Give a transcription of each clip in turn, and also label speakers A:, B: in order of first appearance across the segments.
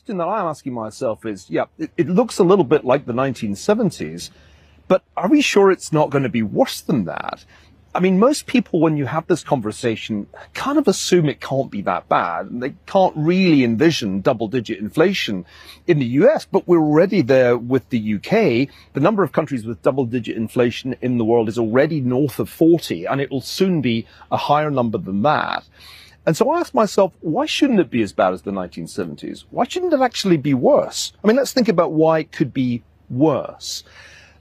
A: question that I'm asking myself is, yeah, it, it looks a little bit like the 1970s, but are we sure it's not going to be worse than that? I mean, most people, when you have this conversation, kind of assume it can't be that bad. And they can't really envision double digit inflation in the US, but we're already there with the UK. The number of countries with double digit inflation in the world is already north of 40, and it will soon be a higher number than that. And so I asked myself, why shouldn't it be as bad as the 1970s? Why shouldn't it actually be worse? I mean, let's think about why it could be worse.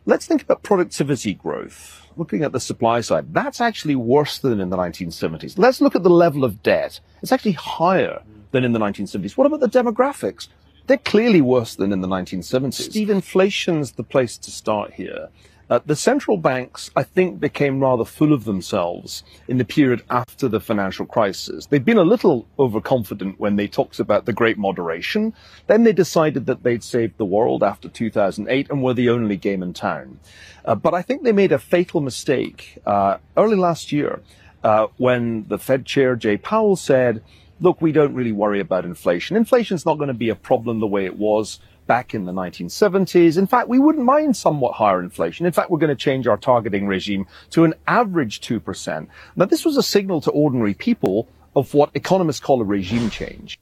A: Let's think about productivity growth. Looking at the supply side, that's actually worse than in the 1970s. Let's look at the level of debt. It's actually higher than in the 1970s. What about the demographics? They're clearly worse than in the 1970s. Steve, inflation's the place to start here. Uh, the central banks, I think, became rather full of themselves in the period after the financial crisis. They'd been a little overconfident when they talked about the great moderation. Then they decided that they'd saved the world after 2008 and were the only game in town. Uh, but I think they made a fatal mistake uh, early last year uh, when the Fed chair, Jay Powell, said, look, we don't really worry about inflation. Inflation's not going to be a problem the way it was back in the 1970s. In fact, we wouldn't mind somewhat higher inflation. In fact, we're going to change our targeting regime to an average 2%. Now, this was a signal to ordinary people of what economists call a regime change.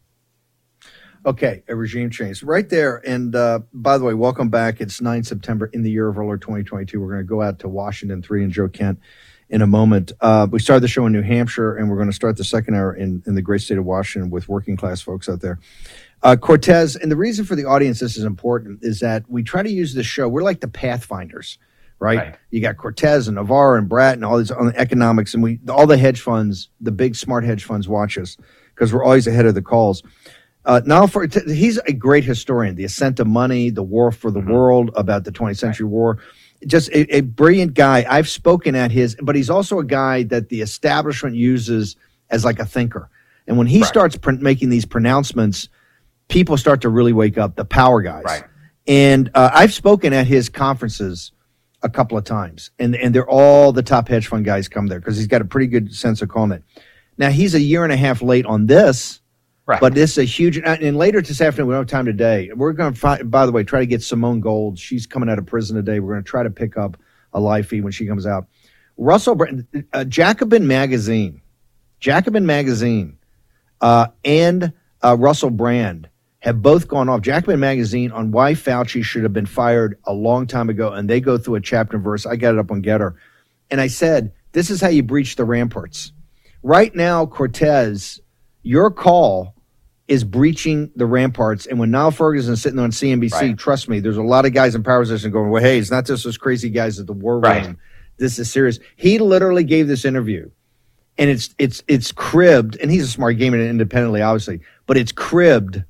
B: Okay, a regime change right there. And uh, by the way, welcome back. It's 9 September in the year of roller 2022. We're going to go out to Washington 3 and Joe Kent in a moment. Uh, we started the show in New Hampshire, and we're going to start the second hour in, in the great state of Washington with working class folks out there. Uh, Cortes, and the reason for the audience this is important is that we try to use this show. We're like the pathfinders, right? right. You got Cortes and Navarro and Brat and all these on the economics, and we all the hedge funds, the big smart hedge funds, watch us because we're always ahead of the calls. Uh, now, for he's a great historian. The Ascent of Money, The War for the mm-hmm. World, about the 20th Century right. War. Just a, a brilliant guy. I've spoken at his, but he's also a guy that the establishment uses as like a thinker. And when he right. starts pr- making these pronouncements, people start to really wake up, the power guys.
C: Right.
B: And uh, I've spoken at his conferences a couple of times, and, and they're all the top hedge fund guys come there because he's got a pretty good sense of calling it. Now, he's a year and a half late on this, right. but this is a huge. And later this afternoon, we don't have time today. We're going to, find, by the way, try to get Simone Gold. She's coming out of prison today. We're going to try to pick up a live feed when she comes out. Russell, uh, Jacobin Magazine, Jacobin Magazine, uh, and uh, Russell Brand have both gone off. Jacobin Magazine on why Fauci should have been fired a long time ago, and they go through a chapter and verse. I got it up on Gettr, and I said, "This is how you breach the ramparts." Right now, Cortes, your call is breaching the ramparts. And when Niall Ferguson is sitting on CNBC, right. trust me, there's a lot of guys in power position going, "Well, hey, it's not just those crazy guys at the war room. Right. This is serious." He literally gave this interview, and it's it's it's cribbed, and he's a smart gamer independently, obviously, but it's cribbed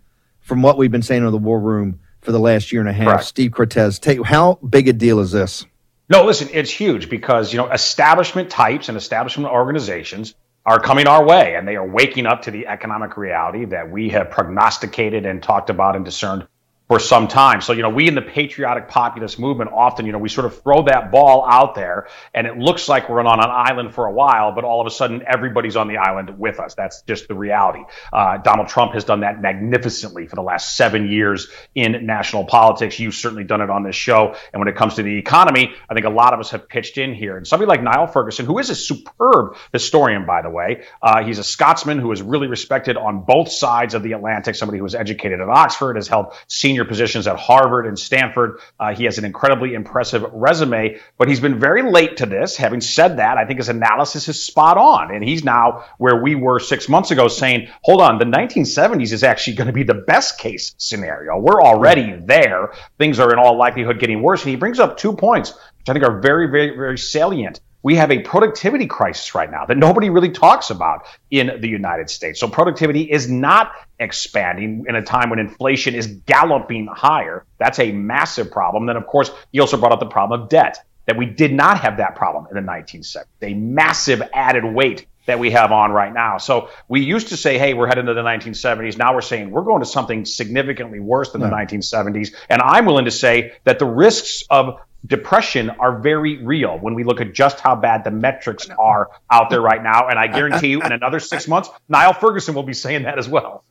B: from what we've been saying in the war room for the last year and a half. Correct. Steve Cortes, take, how big a deal is this?
C: No, listen, it's huge because you know establishment types and establishment organizations are coming our way, and they are waking up to the economic reality that we have prognosticated and talked about and discerned for some time. So, you know, we in the patriotic populist movement often, you know, we sort of throw that ball out there and it looks like we're on an island for a while, but all of a sudden everybody's on the island with us. That's just the reality. Uh, Donald Trump has done that magnificently for the last seven years in national politics. You've certainly done it on this show. And when it comes to the economy, I think a lot of us have pitched in here. And somebody like Niall Ferguson, who is a superb historian, by the way, uh, he's a Scotsman who is really respected on both sides of the Atlantic, somebody who was educated at Oxford, has held senior senior positions at Harvard and Stanford. Uh, he has an incredibly impressive resume, but he's been very late to this. Having said that, I think his analysis is spot on. And he's now where we were six months ago saying, hold on, the 1970s is actually going to be the best case scenario. We're already there. Things are in all likelihood getting worse. And he brings up two points, which I think are very, very, very salient we have a productivity crisis right now that nobody really talks about in the United States. So productivity is not expanding in a time when inflation is galloping higher. That's a massive problem. Then, of course, he also brought up the problem of debt, that we did not have that problem in the 1970s, a massive added weight that we have on right now. So we used to say, hey, we're heading to the 1970s. Now we're saying we're going to something significantly worse than the 1970s. And I'm willing to say that the risks of depression are very real when we look at just how bad the metrics are out there right now. And I guarantee you, in another six months, Niall Ferguson will be saying that as well.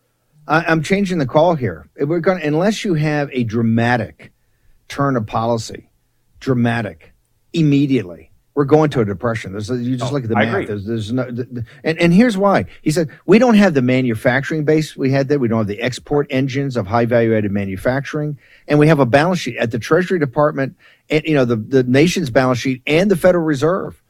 B: I'm changing the call here. We're going unless you have a dramatic turn of policy, dramatic, immediately. We're going to a depression. There's a, you just
C: Oh,
B: look at the
C: I
B: math.
C: agree.
B: There's, there's no, and, and here's why. He said we don't have the manufacturing base we had there. We don't have the export engines of high value added manufacturing, and we have a balance sheet at the Treasury Department, and you know the the nation's balance sheet and the Federal Reserve.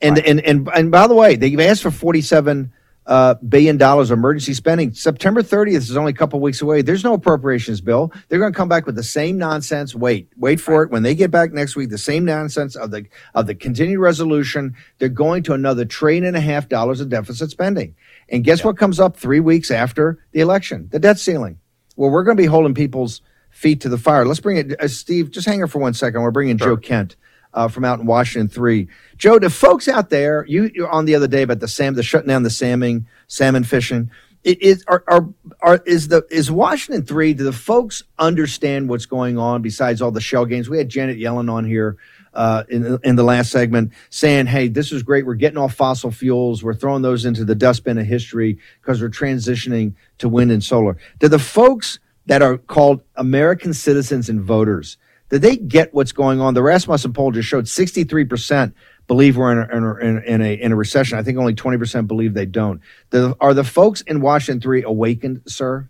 B: And, and and and by the way, they've asked for forty seven uh, billion dollars emergency spending. September thirtieth is only a couple weeks away. There's no appropriations bill. They're going to come back with the same nonsense. Wait, wait for it. When they get back next week, the same nonsense of the of the continued resolution. They're going to another trillion and a half dollars of deficit spending. And guess what comes up three weeks after the election? The debt ceiling. Well, we're going to be holding people's feet to the fire. Let's bring it, uh, Steve. Just hang here for one second. We're bringing Joe Kent uh, from out in Washington Three. Joe, the folks out there, you you were on the other day about the sam, the shutting down the salmon, salmon fishing. It is are, are are is the is Washington Three? Do the folks understand what's going on? Besides all the shell games, we had Janet Yellen on here uh, in in the last segment saying, "Hey, this is great. We're getting off fossil fuels. We're throwing those into the dustbin of history because we're transitioning to wind and solar." Do the folks that are called American citizens and voters did they get what's going on? The Rasmussen poll just showed 63% believe we're in a, in a, in a, in a, in a recession. I think only 20% believe they don't. The, are the folks in Washington 3 awakened, sir?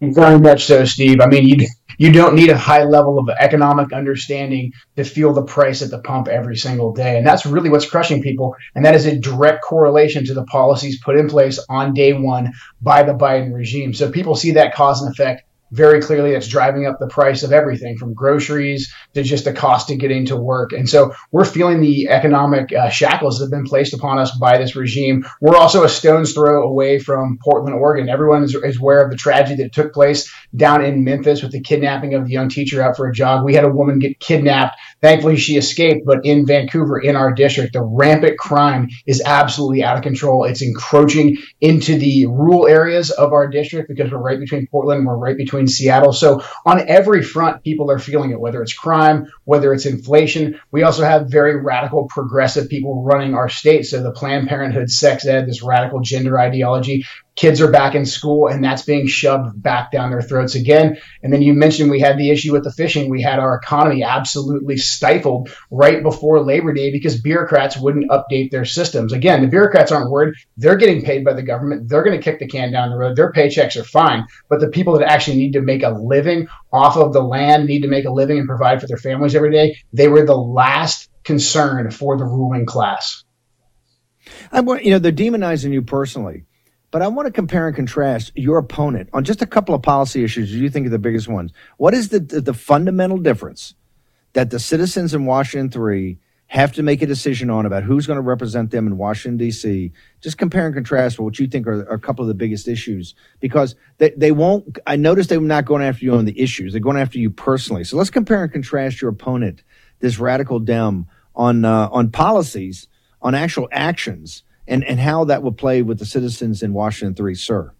D: Very much so, Steve. I mean, you you don't need a high level of economic understanding to feel the price at the pump every single day, and that's really what's crushing people. And that is a direct correlation to the policies put in place on day one by the Biden regime. So people see that cause and effect very clearly. That's driving up the price of everything from groceries to just the cost of getting to work. And so we're feeling the economic uh, shackles that have been placed upon us by this regime. We're also a stone's throw away from Portland, Oregon. Everyone is, is aware of the tragedy that took place down in Memphis with the kidnapping of the young teacher out for a jog. We had a woman get kidnapped. Thankfully, she escaped, but in Vancouver, in our district, the rampant crime is absolutely out of control. It's encroaching into the rural areas of our district because we're right between Portland, and we're right between Seattle. So on every front, people are feeling it, whether it's crime, whether it's inflation. We also have very radical progressive people running our state. So the Planned Parenthood sex ed, this radical gender ideology, kids are back in school and that's being shoved back down their throats again. And then you mentioned we had the issue with the fishing. We had our economy absolutely stifled right before Labor Day because bureaucrats wouldn't update their systems. Again, the bureaucrats aren't worried. They're getting paid by the government. They're going to kick the can down the road. Their paychecks are fine. But the people that actually need to make a living off of the land, need to make a living and provide for their families every day, they were the last concern for the ruling class.
B: I want, you know, they're demonizing you personally, but I want to compare and contrast your opponent on just a couple of policy issues you think are the biggest ones. What is the, the, the fundamental difference that the citizens in Washington 3 have to make a decision on about who's going to represent them in Washington, D.C.? Just compare and contrast what you think are, are a couple of the biggest issues because they, they won't. I noticed they're not going after you on the issues, they're going after you personally. So let's compare and contrast your opponent, this radical Dem, on, uh, on policies on actual actions and, and how that will play with the citizens in Washington 3, sir.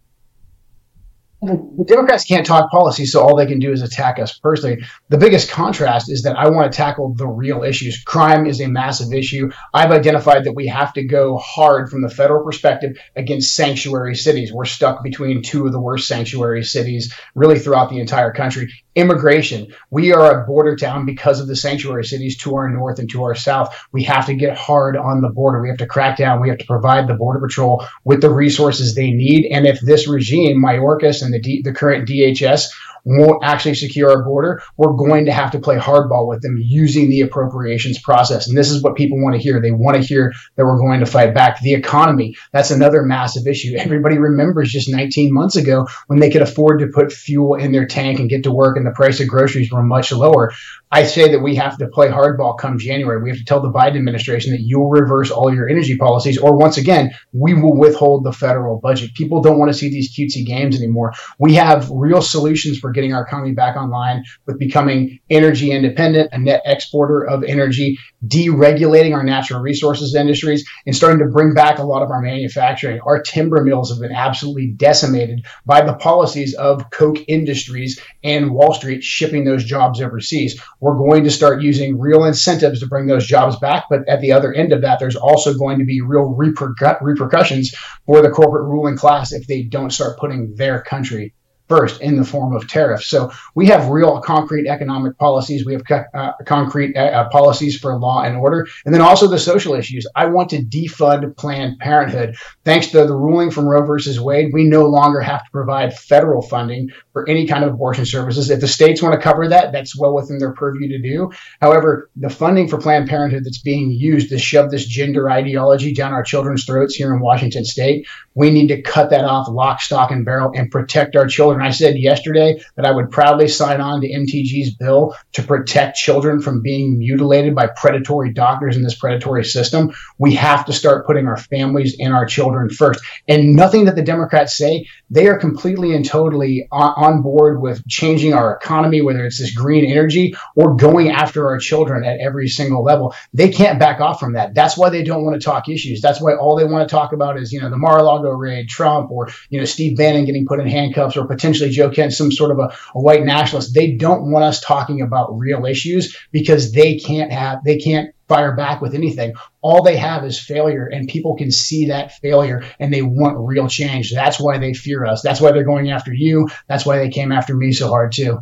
D: The Democrats can't talk policy, so all they can do is attack us personally. The biggest contrast is that I want to tackle the real issues. Crime is a massive issue. I've identified that we have to go hard from the federal perspective against sanctuary cities. We're stuck between two of the worst sanctuary cities really throughout the entire country. Immigration. We are a border town because of the sanctuary cities to our north and to our south. We have to get hard on the border. We have to crack down. We have to provide the Border Patrol with the resources they need. And if this regime, Mayorkas and the, D, the current DHS, won't actually secure our border, we're going to have to play hardball with them using the appropriations process. And this is what people want to hear. They want to hear that we're going to fight back. The economy, that's another massive issue. Everybody remembers just 19 months ago when they could afford to put fuel in their tank and get to work and the price of groceries were much lower. I say that we have to play hardball come January. We have to tell the Biden administration that you'll reverse all your energy policies, or once again, we will withhold the federal budget. People don't want to see these cutesy games anymore. We have real solutions for getting our economy back online with becoming energy independent, a net exporter of energy, deregulating our natural resources industries, and starting to bring back a lot of our manufacturing. Our timber mills have been absolutely decimated by the policies of Koch Industries and Wall Street shipping those jobs overseas. We're going to start using real incentives to bring those jobs back, but at the other end of that, there's also going to be real reper- repercussions for the corporate ruling class if they don't start putting their country first in the form of tariffs. So we have real concrete economic policies. We have uh, concrete uh, policies for law and order, and then also the social issues. I want to defund Planned Parenthood. Thanks to the ruling from Roe versus Wade, we no longer have to provide federal funding for any kind of abortion services. If the states want to cover that, that's well within their purview to do. However, the funding for Planned Parenthood that's being used to shove this gender ideology down our children's throats here in Washington state, we need to cut that off lock, stock, and barrel and protect our children. I said yesterday that I would proudly sign on to MTG's bill to protect children from being mutilated by predatory doctors in this predatory system. We have to start putting our families and our children first. And nothing that the Democrats say, they are completely and totally on, on board with changing our economy, whether it's this green energy or going after our children at every single level. They can't back off from that. That's why they don't want to talk issues. That's why all they want to talk about is, you know, the Mar-a-Lago raid, Trump, or, you know, Steve Bannon getting put in handcuffs, or potentially Joe Kent, some sort of a, a white nationalist. They don't want us talking about real issues because they can't have, they can't fire back with anything. All they have is failure, and people can see that failure and they want real change. That's why they fear us. That's why they're going after you. That's why they came after me so hard, too.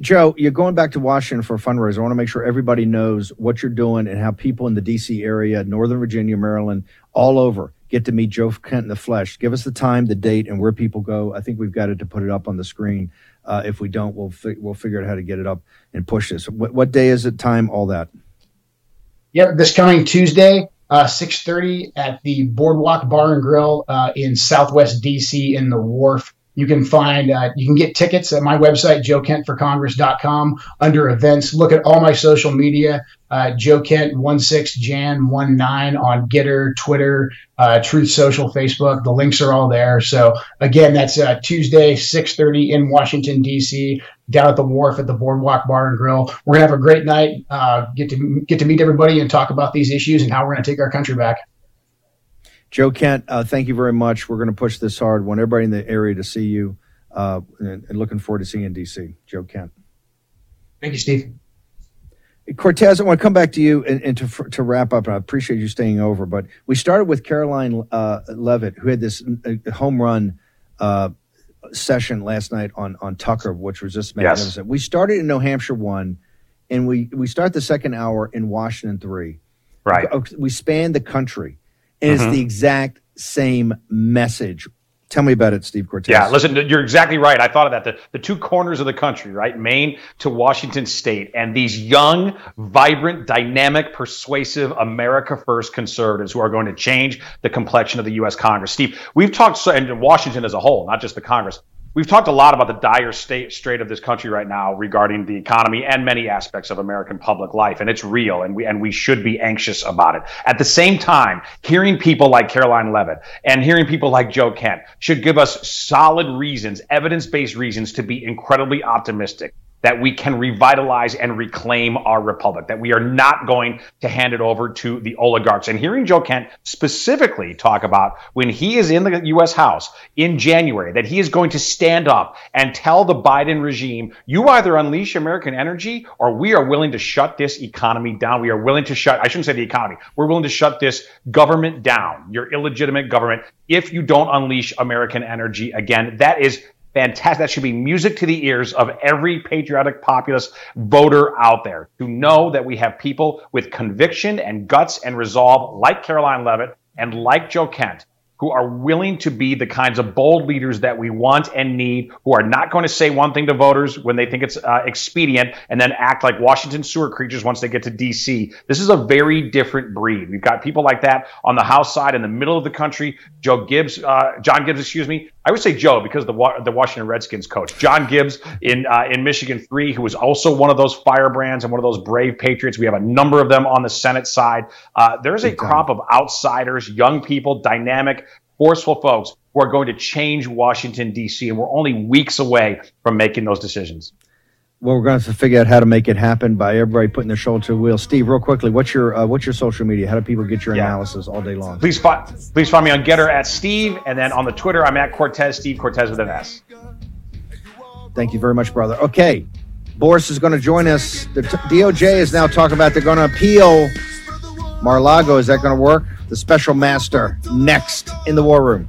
B: Joe, you're going back to Washington for a fundraiser. I want to make sure everybody knows what you're doing and how people in the D.C. area, Northern Virginia, Maryland, all over get to meet Joe Kent in the flesh. Give us the time, the date, and where people go. I think we've got it to put it up on the screen. Uh, if we don't, we'll fi- we'll figure out how to get it up and push this. What, what day is it? Time? All that.
D: Yep, this coming Tuesday, uh, 6.30 at the Boardwalk Bar and Grill uh, in Southwest DC in the Wharf. You can find, uh, you can get tickets at my website, joekentforcongress.com under events. Look at all my social media, uh, Joe Kent 16 Jan 19 on Gettr, Twitter, uh, Truth Social, Facebook. The links are all there. So again, that's uh, Tuesday, 6.30 in Washington, D.C., down at the wharf at the Boardwalk Bar and Grill. We're going to have a great night, uh, get to get to meet everybody and talk about these issues and how we're going to take our country back.
B: Joe Kent, uh, thank you very much. We're going to push this hard. Want everybody in the area to see you, uh, and, and, looking forward to seeing you in DC. Joe Kent.
D: Thank you, Steve.
B: Cortes, I want to come back to you and, and to to wrap up. I appreciate you staying over, but we started with Karoline uh, Leavitt, who had this uh, home run uh, session last night on on Tucker, which was just magnificent. Yes. We started in New Hampshire one, and we we start the second hour in Washington three.
C: Right.
B: We span the country and mm-hmm. it's the exact same message. Tell me about it, Steve Cortes.
C: Yeah, listen, you're exactly right. I thought of that. The, the two corners of the country, right? Maine to Washington State, and these young, vibrant, dynamic, persuasive America First conservatives who are going to change the complexion of the U.S. Congress. Steve, we've talked, and Washington as a whole, not just the Congress, We've talked a lot about the dire state straight of this country right now regarding the economy and many aspects of American public life, and it's real, and we and we should be anxious about it. At the same time, hearing people like Karoline Leavitt and hearing people like Joe Kent should give us solid reasons, evidence-based reasons to be incredibly optimistic that we can revitalize and reclaim our republic, that we are not going to hand it over to the oligarchs. And hearing Joe Kent specifically talk about when he is in the U.S. House in January, that he is going to stand up and tell the Biden regime, you either unleash American energy or we are willing to shut this economy down. We are willing to shut, I shouldn't say the economy, we're willing to shut this government down, your illegitimate government, if you don't unleash American energy again. That is fantastic. That should be music to the ears of every patriotic populist voter out there to know that we have people with conviction and guts and resolve like Karoline Leavitt and like Joe Kent who are willing to be the kinds of bold leaders that we want and need, who are not going to say one thing to voters when they think it's uh, expedient and then act like Washington sewer creatures once they get to D.C. This is a very different breed. We've got people like that on the House side in the middle of the country. Joe Gibbs, uh, John Gibbs, excuse me. I would say Joe because the the Washington Redskins coach, John Gibbs in uh, in Michigan three, who was also one of those firebrands and one of those brave patriots. We have a number of them on the Senate side. Uh, there's a crop of outsiders, young people, dynamic, forceful folks who are going to change Washington, D.C., and we're only weeks away from making those decisions.
B: Well, we're going to have to figure out how to make it happen by everybody putting their shoulder to the wheel. Steve, real quickly, what's your uh, what's your social media? How do people get your
C: Yeah.
B: analysis all day long?
C: Please, fi- please find me on Gettr at Steve, and then on the Twitter, I'm at Cortes Steve Cortes with an S.
B: Thank you very much, brother. Okay, Boris is going to join us. The t- DOJ is now talking about they're going to appeal Mar-Lago. Is that going to work? The special master next in the war room.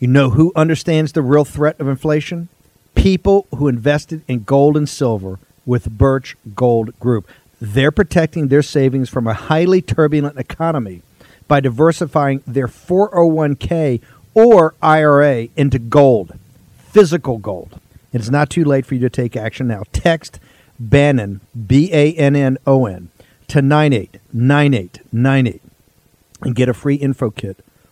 E: You know who understands the real threat of inflation? People who invested in gold and silver with Birch Gold Group. They're protecting their savings from a highly turbulent economy by diversifying their 401k or IRA into gold, physical gold. It's not too late for you to take action now. Text Bannon, B A N N O N, to 989898 and get a free info kit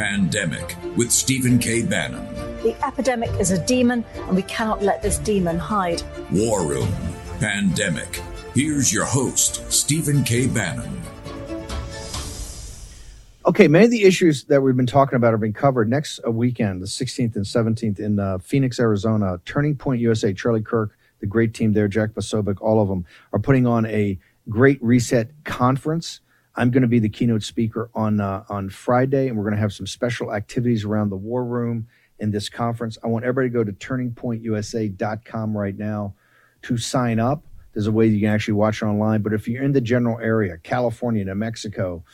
F: Pandemic with Stephen K. Bannon.
G: The epidemic is a demon, and we cannot let this demon hide.
F: War Room Pandemic. Here's your host, Stephen K. Bannon.
B: Okay, many of the issues that we've been talking about are being covered next uh, weekend, the 16th and 17th in uh, Phoenix, Arizona. Turning Point USA, Charlie Kirk, the great team there, Jack Posobiec, all of them are putting on a great reset conference. I'm going to be the keynote speaker on uh, on Friday, and we're going to have some special activities around the war room in this conference. I want everybody to go to turningpointusa.com right now to sign up. There's a way you can actually watch it online, but if you're in the general area, California, New Mexico,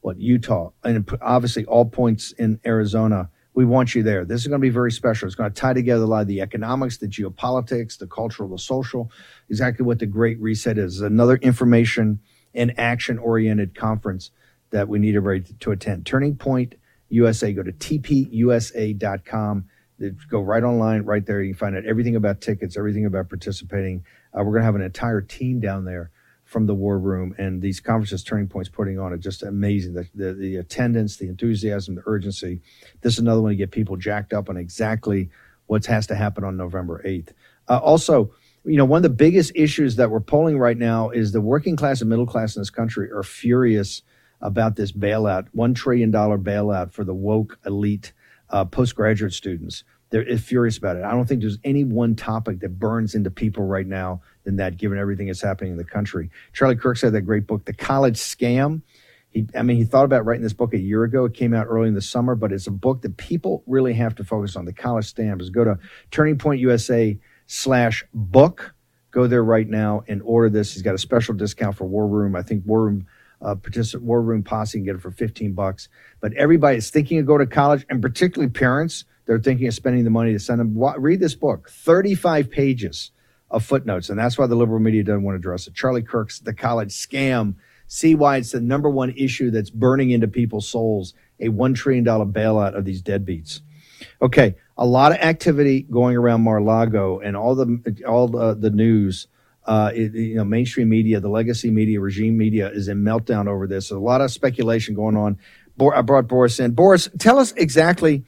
B: what Utah, and obviously all points in Arizona. We want you there. This is going to be very special. It's going to tie together a lot of the economics, the geopolitics, the cultural, the social, exactly what the Great Reset is. Another information and action oriented conference that we need everybody to, to attend. Turning Point USA, go to tpusa.com. Go right online, right there. You can find out everything about tickets, everything about participating. Uh, we're going to have an entire team down there from the war room and these conferences turning points putting on it just amazing the, the, the attendance the enthusiasm the urgency this is another one to get people jacked up on exactly what has to happen on november 8th uh, also you know one of the biggest issues that we're polling right now is the working class and middle class in this country are furious about this bailout one trillion dollar bailout for the woke elite uh, postgraduate students they're furious about it. I don't think there's any one topic that burns into people right now than that, given everything that's happening in the country. Charlie Kirk said that great book, The College Scam. He, I mean, he thought about writing this book a year ago. It came out early in the summer, but it's a book that people really have to focus on. The College Scam is go to Turning Point USA slash book. Go there right now and order this. He's got a special discount for War Room. I think War Room uh, particip- War Room Posse can get it for 15 bucks. But everybody is thinking of going to college, and particularly parents they're thinking of spending the money to send them. What, Read this book, 35 pages of footnotes, and that's why the liberal media doesn't want to address it. Charlie Kirk's The College Scam. See why it's the number one issue that's burning into people's souls a $1 trillion bailout of these deadbeats. Okay, a lot of activity going around Mar-Lago and all the all the, the news. Uh, it, you know, mainstream media, the legacy media, regime media is in meltdown over this. a lot of speculation going on. I brought Boris in. Boris, tell us exactly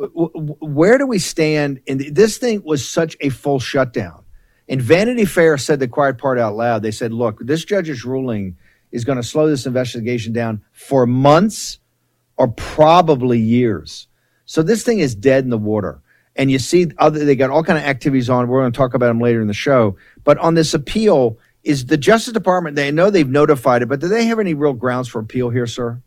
B: where do we stand? And this thing was such a full shutdown. And Vanity Fair said the quiet part out loud. They said, look, this judge's ruling is going to slow this investigation down for months or probably years. So this thing is dead in the water. And you see other they got all kind of activities on. We're going to talk about them later in the show. But on this appeal, is the Justice Department, they know they've notified it, but do they have any real grounds for appeal here, sir?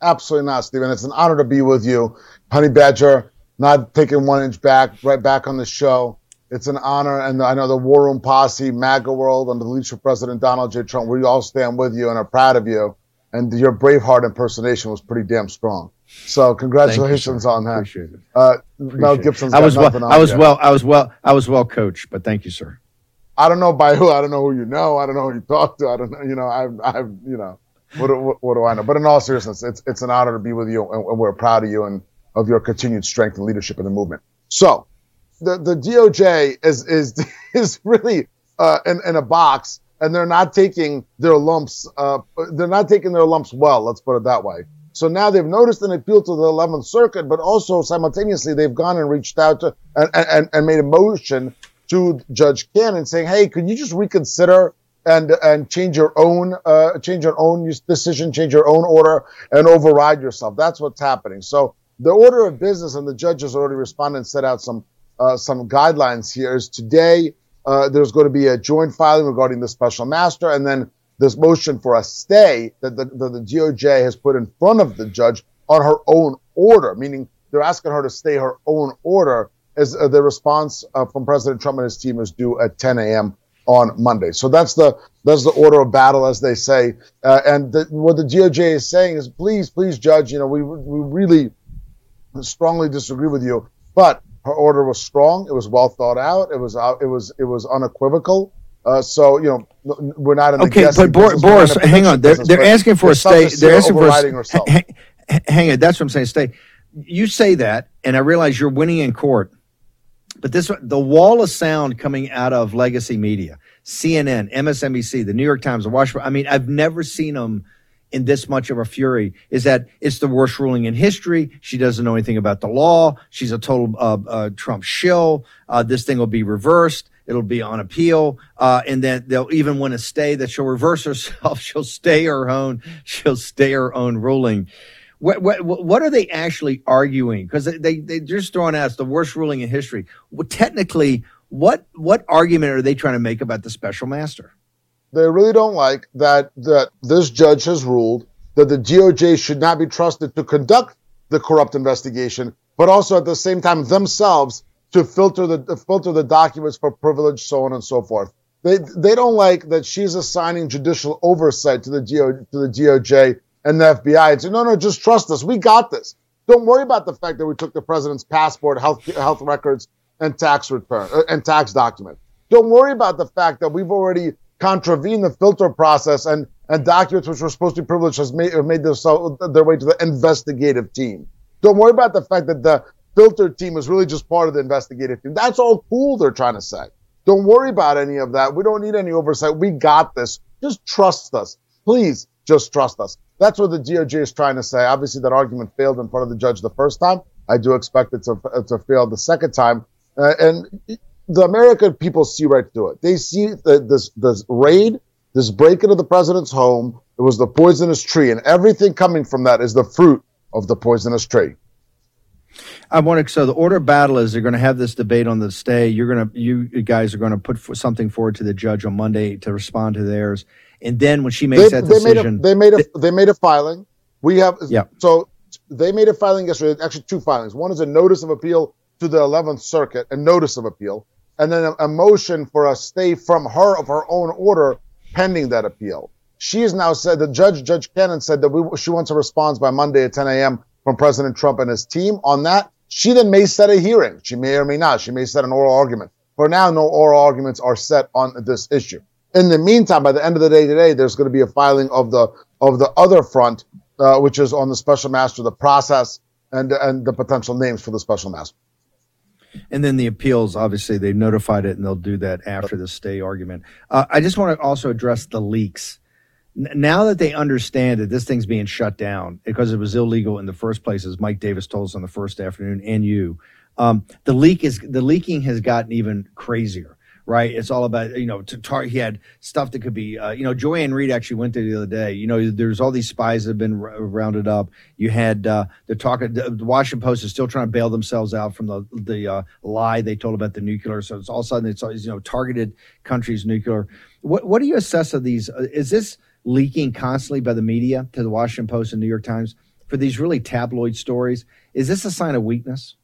H: Absolutely not, Stephen. It's an honor to be with you. Honey Badger, not taking one inch back, right back on the show. It's an honor. And I know the War Room Posse, MAGA World, under the leadership of President Donald J. Trump, we all stand with you and are proud of you. And your Braveheart impersonation was pretty damn strong. So congratulations
B: sir.
H: on that.
B: Appreciate it.
H: Uh, Mel
B: Appreciate it.
H: Gibson's
B: I was
H: nothing
B: well.
H: on
B: I was
H: you.
B: well. I was well. I was well coached. But thank you, sir.
H: I don't know by who. I don't know who you know. I don't know who you talk to. I don't know. You know, I've, I've, you know, what, do- what, what do I know? But in all seriousness, it's, it's an honor to be with you, and, and we're proud of you and of your continued strength and leadership in the movement. So, the the DOJ is is is really uh, in, in a box, and they're not taking their lumps. Uh, they're not taking their lumps well. Let's put it that way. So now they've noticed an appeal to the 11th Circuit, but also simultaneously they've gone and reached out to and, and, and made a motion to Judge Cannon saying, "Hey, could you just reconsider and and change your own uh, change your own decision, change your own order, and override yourself?" That's what's happening. So the order of business, and the judge has already responded and set out some uh, some guidelines here. Is today uh, there's going to be a joint filing regarding the special master, and then this motion for a stay that the, the, DOJ has put in front of the judge on her own order, meaning they're asking her to stay her own order. As uh, the response uh, from President Trump and his team is due at 10 a.m. on Monday. So that's the that's the order of battle, as they say. Uh, and the, what the DOJ is saying is, please, please, judge. You know, we we really strongly disagree with you, but her order was strong. It was well thought out. It was uh, it was it was unequivocal. Uh, so you know, we're not in the
B: Okay, but Bor-
H: business, we're in
B: Boris, hang on. They're, they're asking for a stay. They're asking for a
H: overriding
B: s- hang, hang on. That's what I'm saying. Stay. You say that, and I realize you're winning in court. But this, the wall of sound coming out of legacy media, CNN, MSNBC, the New York Times, the Washington. I mean, I've never seen them in this much of a fury. Is that it's the worst ruling in history? She doesn't know anything about the law. She's a total uh, uh, Trump shill. Uh, this thing will be reversed. It'll be on appeal, uh, and then they'll even win a stay that she'll reverse herself. She'll stay her own. She'll stay her own ruling. What what what are they actually arguing? Because they, they they just throwing out the worst ruling in history. Well, technically, what what argument are they trying to make about the special master?
H: They really don't like that that this judge has ruled that the DOJ should not be trusted to conduct the corrupt investigation, but also at the same time themselves to filter the filter the documents for privilege, so on and so forth. They they don't like that she's assigning judicial oversight to the DO, to the DOJ and the FBI and say, no, no, just trust us. We got this. Don't worry about the fact that we took the president's passport, health health records, and tax return uh, and tax document. Don't worry about the fact that we've already contravened the filter process and and documents which were supposed to be privileged has made, have made their, their way to the investigative team. Don't worry about the fact that the filter team is really just part of the investigative team. That's all cool, they're trying to say. Don't worry about any of that. We don't need any oversight. We got this. Just trust us. Please just trust us. That's what the DOJ is trying to say. Obviously, that argument failed in front of the judge the first time. I do expect it to, to fail the second time. Uh, and the American people see right through it. They see the, this, this raid, this break into the president's home. It was the poisonous tree, and everything coming from that is the fruit of the poisonous tree.
B: I want to. So the order of battle is they're going to have this debate on the stay. You're going to, you guys are going to put something forward to the judge on Monday to respond to theirs, and then when she makes that
H: they made a
B: decision,
H: they made a they made a filing. We have
B: Yeah.
H: So they made a filing yesterday. Actually, two filings. One is a notice of appeal to the 11th Circuit, a notice of appeal, and then a, motion for a stay from her of her own order pending that appeal. She has now said the judge, Judge Cannon, said that we, she wants a response by Monday at 10 a.m. from President Trump and his team on that. She then may set a hearing. She may or may not. She may set an oral argument. For now, no oral arguments are set on this issue. In the meantime, by the end of the day today, there's going to be a filing of the of the other front, uh, which is on the special master, the process, and and the potential names for the special master.
B: And then the appeals. Obviously, they've notified it, and they'll do that after the stay argument. Uh, I just want to also address the leaks. N- now that they understand that this thing's being shut down because it was illegal in the first place, as Mike Davis told us on the first afternoon, and you, um, the leak is the leaking has gotten even crazier. Right, it's all about you know. To tar- he had stuff that could be, uh, you know. Joy-Ann Reid actually went there the other day. You know, there's all these spies that have been r- rounded up. You had uh, the talk. The, Washington Post is still trying to bail themselves out from the the uh, lie they told about the nuclear. So it's all of a sudden it's you know targeted countries nuclear. What what do you assess of these? Uh, is this leaking constantly by the media to the Washington Post and New York Times for these really tabloid stories. Is this a sign of weakness?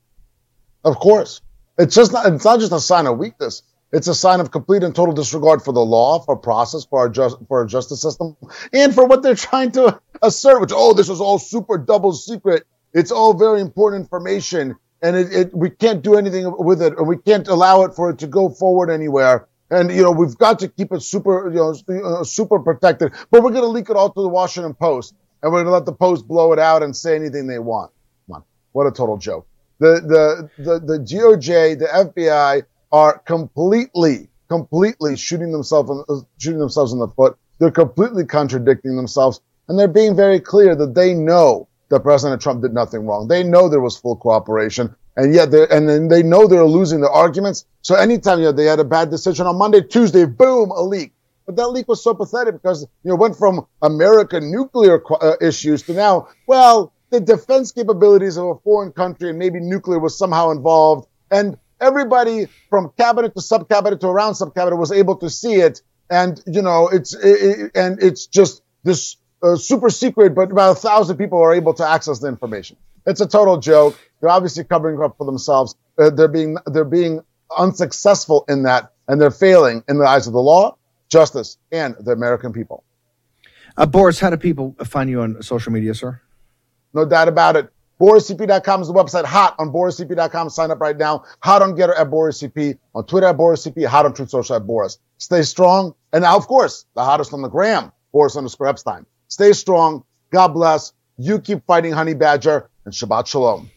H: Of course. It's just not, it's not just a sign of weakness. It's a sign of complete and total disregard for the law, for process, for our just, for our justice system, and for what they're trying to assert, which, oh, this is all super double secret. It's all very important information, and it, it we can't do anything with it, or we can't allow it for it to go forward anywhere. And you know, we've got to keep it super, you know, uh, super protected. But we're going to leak it all to the Washington Post, and we're going to let the Post blow it out and say anything they want. Come on, what a total joke. The the the the DOJ, the FBI are completely, completely shooting themselves in, uh, shooting themselves in the foot. They're completely contradicting themselves, and they're being very clear that they know that President Trump did nothing wrong. They know there was full cooperation, and yet they and then they know they're losing their arguments. So anytime you know, they had a bad decision on Monday, Tuesday, boom, a leak. But that leak was so pathetic because you know went from American nuclear uh, issues to now, well, the defense capabilities of a foreign country and maybe nuclear was somehow involved, and everybody from cabinet to sub-cabinet to around sub-cabinet was able to see it. And, you know, it's, it, and it's just this uh, super secret, but about a thousand people are able to access the information. It's a total joke. They're obviously covering up for themselves. Uh, they're being, they're being unsuccessful in that and they're failing in the eyes of the law, justice, and the American people.
B: Uh, Boris, how do people find you on social media, sir?
H: No doubt about it. BorisCP.com is the website. Hot on BorisCP.com. Sign up right now. Hot on Gettr at BorisCP. On Twitter at BorisCP. Hot on Truth Social at Boris. Stay strong. And now, of course, the hottest on the gram, Boris underscore Epstein. Stay strong. God bless. You keep fighting Honey Badger and Shabbat Shalom.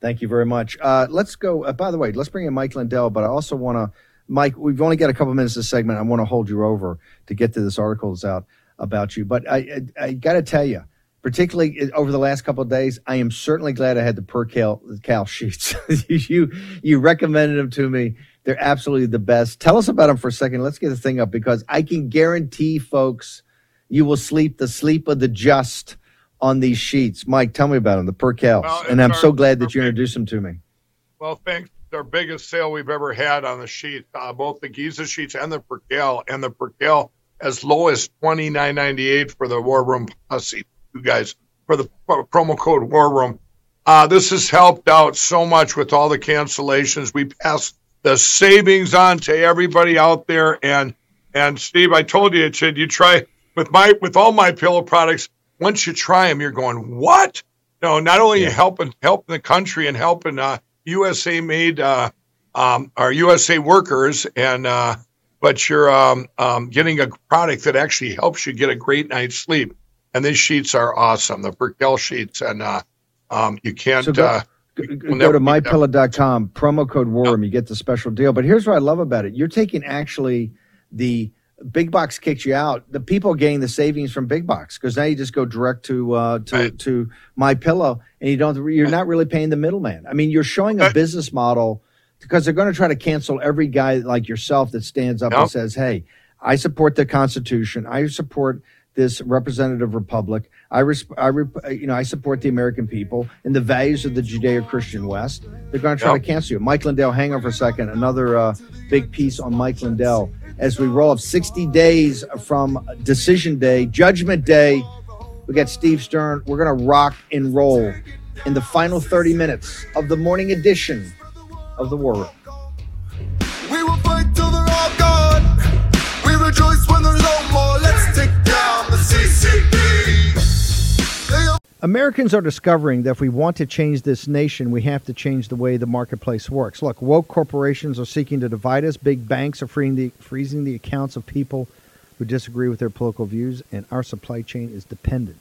B: Thank you very much. Uh, let's go. Uh, by the way, let's bring in Mike Lindell, but I also want to, Mike, we've only got a couple minutes this segment. I want to hold you over to get to this article that's out about you. But I, I, I got to tell you, particularly over the last couple of days, I am certainly glad I had the percale, cal sheets. you you recommended them to me. They're absolutely the best. Tell us about them for a second. Let's get the thing up because I can guarantee, folks, you will sleep the sleep of the just on these sheets. Mike, tell me about them, the percale.
I: Well,
B: and I'm
I: our-
B: so glad that you
I: big-
B: introduced them to me.
I: Well, thanks. Our biggest sale we've ever had on the sheet, uh, both the Giza sheets and the Percale, and the Percale as low as twenty nine ninety eight for the War Room Posse. You guys for the pro- promo code War Room. Uh, this has helped out so much with all the cancellations. We pass the savings on to everybody out there. And and Steve, I told you, it said you try with my with all my pillow products. Once you try them, you're going what? No, not only are you helping helping the country and helping uh, USA made uh, um, our USA workers, and uh, but you're um, um, getting a product that actually helps you get a great night's sleep. And these sheets are awesome, the Percale sheets, and uh, um, you can't.
B: So go-
I: uh,
B: Go, go to mypillow.com, promo code WARM, you get the special deal. But here's what I love about it. You're taking actually the big box kicks you out. The people getting the savings from big box because now you just go direct to uh, to
I: Right.
B: to my pillow and you don't you're not really paying the middleman. I mean, you're showing a business model because they're going to try to cancel every guy like yourself that stands up and says, "Hey, I support the Constitution. I support this representative republic. I, res- I rep- you know, I support the American people and the values of the Judeo-Christian West. They're going to try
I: Yep.
B: to cancel you. Mike Lindell, hang on for a second. Another uh, big piece on Mike Lindell as we roll up 60 days from Decision Day, Judgment Day. We got Steve Stern. We're going to rock and roll in the final 30 minutes of the morning edition of the War Room.
J: We will fight till they're all gone. We rejoice when there's
E: Americans are discovering that if we want to change this nation, we have to change the way the marketplace works. Look, woke corporations are seeking to divide us. Big banks are the, freezing the accounts of people who disagree with their political views, and our supply chain is dependent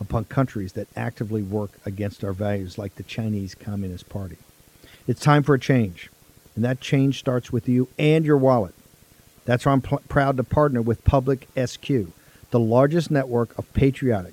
E: upon countries that actively work against our values, like the Chinese Communist Party. It's time for a change, and that change starts with you and your wallet. That's why I'm pl- proud to partner with Public SQ, the largest network of patriotic,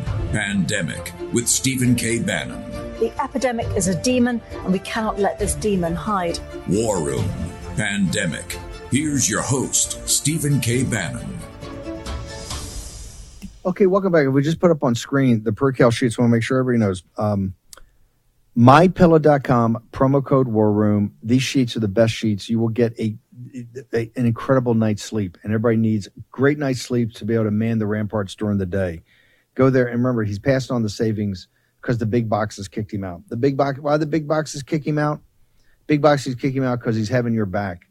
F: Pandemic with Stephen K. Bannon.
G: The epidemic is a demon, and we cannot let this demon hide.
F: War Room Pandemic. Here's your host, Stephen K. Bannon.
B: Okay, welcome back. If We just put up on screen the percale sheets. want to make sure everybody knows. Um, mypillow.com, promo code war room. These sheets are the best sheets. You will get a, a an incredible night's sleep, and everybody needs great night's sleep to be able to man the ramparts during the day. Go there and remember, he's passed on the savings because the big boxes kicked him out. The big box, why the big boxes kick him out? Big boxes kick him out because he's having your back,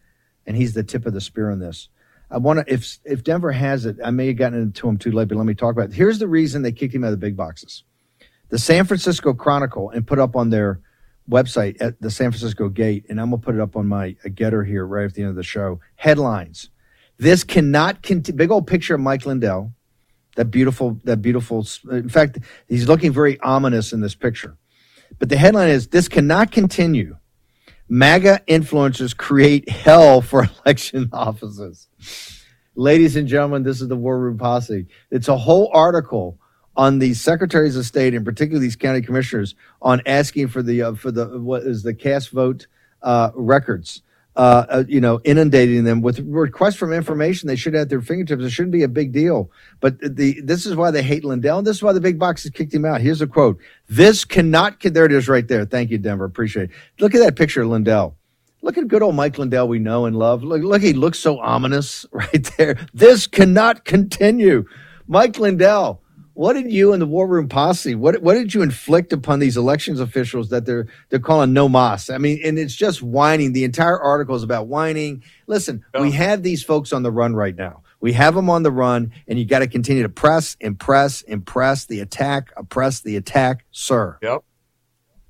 B: and he's the tip of the spear on this. I want to if if Denver has it, I may have gotten into him too late, but let me talk about it. Here's the reason they kicked him out of the big boxes. The San Francisco Chronicle and put up on their website at the San Francisco Gate, and I'm gonna put it up on my Gettr here right at the end of the show. Headlines: This cannot continue. Big old picture of Mike Lindell, that beautiful, that beautiful. In fact, he's looking very ominous in this picture. But the headline is: This cannot continue. MAGA influencers create hell for election offices. Ladies and gentlemen, this is the War Room Posse. It's a whole article on the secretaries of state, and particularly these county commissioners, on asking for the uh, for the what is the cast vote uh, records. Uh, uh, you know, inundating them with requests from information they should have at their fingertips. It shouldn't be a big deal. But the this is why they hate Lindell, this is why the big boxes kicked him out. Here's a quote: "This cannot." There it is, right there. Thank you, Denver. Appreciate it. Look at that picture of Lindell. Look at good old Mike Lindell we know and love. Look, look, he looks so ominous right there. This cannot continue. Mike Lindell, what did you and the War Room Posse, what, what did you inflict upon these elections officials that they're they're calling no mas? I mean, and it's just whining. The entire article is about whining. Listen, we have these folks on the run right now. We have them on the run, and you got to continue to press, impress, impress the attack, oppress the attack, sir.
I: Yep.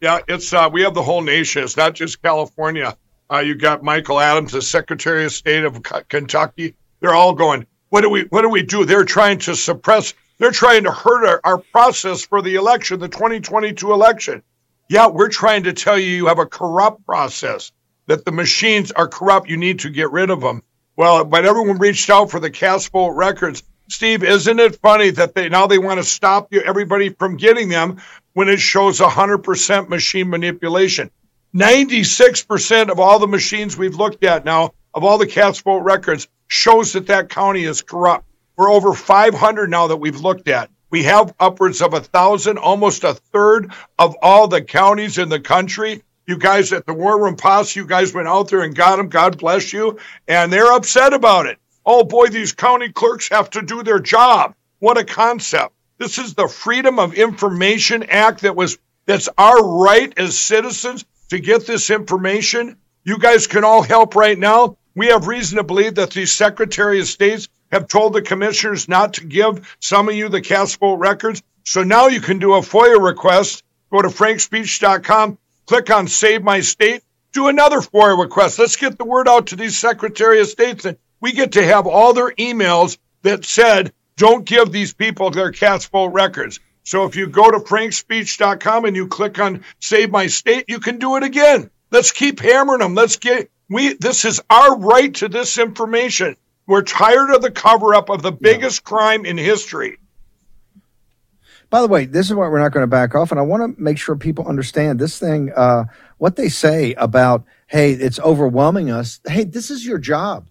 I: Yeah, it's uh, we have the whole nation. It's not just California. Uh, you got Michael Adams, the Secretary of State of Kentucky. They're all going. What do we? What do we do? They're trying to suppress. They're trying to hurt our, our process for the election, the 2022 election. Yeah, we're trying to tell you you have a corrupt process. That the machines are corrupt. You need to get rid of them. Well, but everyone reached out for the cast vote records. Steve, isn't it funny that they now they want to stop you everybody from getting them when it shows 100% machine manipulation? 96% of all the machines we've looked at now, of all the cast vote records, shows that that county is corrupt. We're over 500 now that we've looked at. We have upwards of a thousand, almost a third of all the counties in the country. You guys at the War Room Posse, you guys went out there and got them. God bless you. And they're upset about it. Oh boy, these county clerks have to do their job. What a concept. This is the Freedom of Information Act that was that's our right as citizens to get this information. You guys can all help right now. We have reason to believe that the Secretary of States have told the commissioners not to give some of you the cast vote records. So now you can do a FOIA request. Go to frankspeech.com, click on Save My State, do another FOIA request. Let's get the word out to these Secretary of States and we get to have all their emails that said, don't give these people their cast vote records. So if you go to frankspeech.com and you click on Save My State, you can do it again. Let's keep hammering them. Let's get we this is our right to this information. We're tired of the cover up of the biggest crime in history.
B: By the way, this is why we're not going to back off, and I want to make sure people understand this thing. Uh, what they say about, hey, it's overwhelming us. Hey, this is your job.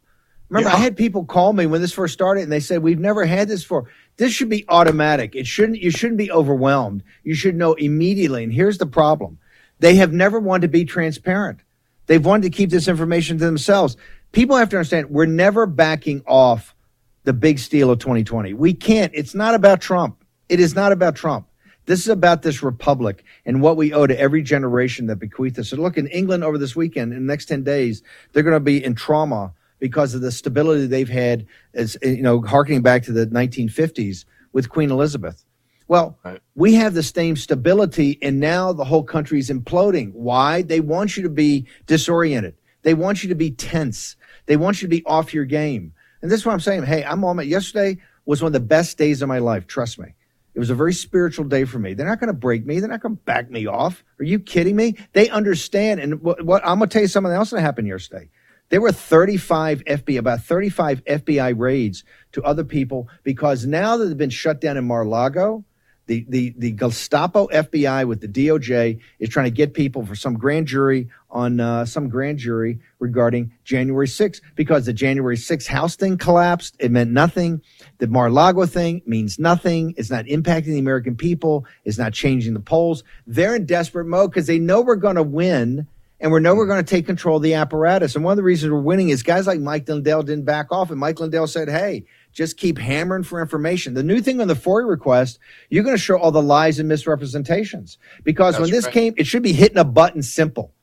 B: Remember, I had people call me when this first started, and they said, "We've never had this before. This should be automatic. It shouldn't. You shouldn't be overwhelmed. You should know immediately." And here's the problem: they have never wanted to be transparent. They've wanted to keep this information to themselves. People have to understand we're never backing off the big steal of 2020. We can't. It's not about Trump. It is not about Trump. This is about this republic and what we owe to every generation that bequeathed us. So look, in England over this weekend, in the next 10 days, they're going to be in trauma because of the stability they've had as you know harkening back to the 1950s with queen elizabeth Well,
I: Right.
B: we have the same stability, and now the whole country is imploding. Why? They want you to be disoriented. They want you to be tense. They want you to be off your game. And this is what I'm saying. Hey, I'm on my yesterday was one of the best days of my life. Trust me. It was a very spiritual day for me. They're not going to break me. They're not going to back me off. Are you kidding me? They understand. And what, what I'm going to tell you something else that happened yesterday. There were 35 FBI, about 35 FBI raids to other people because now that they've been shut down in Mar-a-Lago, the, the, the Gestapo FBI with the DOJ is trying to get people for some grand jury on uh, some grand jury regarding January 6th because the January 6th House thing collapsed. It meant nothing. The Mar-a-Lago thing means nothing. It's not impacting the American people. It's not changing the polls. They're in desperate mode because they know we're going to win and we know we're going to take control of the apparatus. And one of the reasons we're winning is guys like Mike Lindell didn't back off. And Mike Lindell said, hey, just keep hammering for information. The new thing on the FOIA request, you're going to show all the lies and misrepresentations. Because when this
I: right.
B: came, it should be hitting a button simple.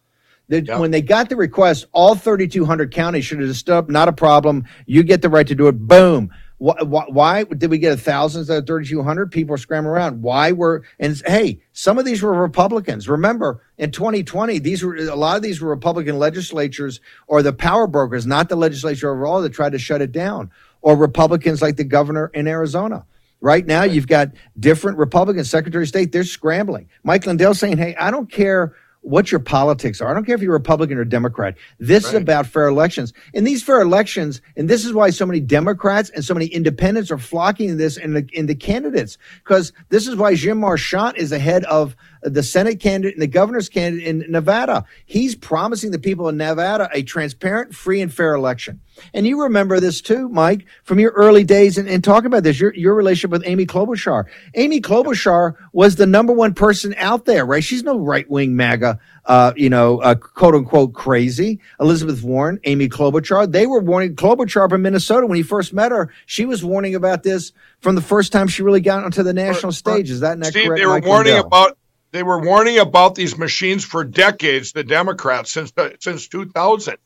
B: The,
I: Yeah.
B: When they got the request, all 3,200 counties should have just stood up, not a problem. You get the right to do it. Boom. Why, why, why did we get a thousand thousands of 3,200? People are scrambling around. Why were, and hey, some of these were Republicans. Remember, in 2020, these were, a lot of these were Republican legislatures or the power brokers, not the legislature overall, that tried to shut it down, or Republicans like the governor in Arizona. Right now, you've got different Republicans, Secretary of State, they're scrambling. Mike Lindell saying, hey, I don't care what your politics are. I don't care if you're Republican or Democrat. This is about fair elections. And these fair elections, and this is why so many Democrats and so many independents are flocking to this in the, in the candidates, because this is why Jim Marchant is ahead of the Senate candidate and the governor's candidate in Nevada. He's promising the people in Nevada a transparent, free, and fair election. And you remember this too, Mike, from your early days and, and talk about this, your, your relationship with Amy Klobuchar. Amy Klobuchar was the number one person out there, right? She's no right wing MAGA, uh, you know, uh, quote unquote crazy. Elizabeth Warren, Amy Klobuchar, they were warning Klobuchar in Minnesota when he first met her. She was warning about this from the first time she really got onto the national stage. Is that not
I: Steve,
B: correct?
I: they were
B: Mike
I: warning
B: Lindell?
I: about they were warning about these machines for decades. The Democrats since since 2000,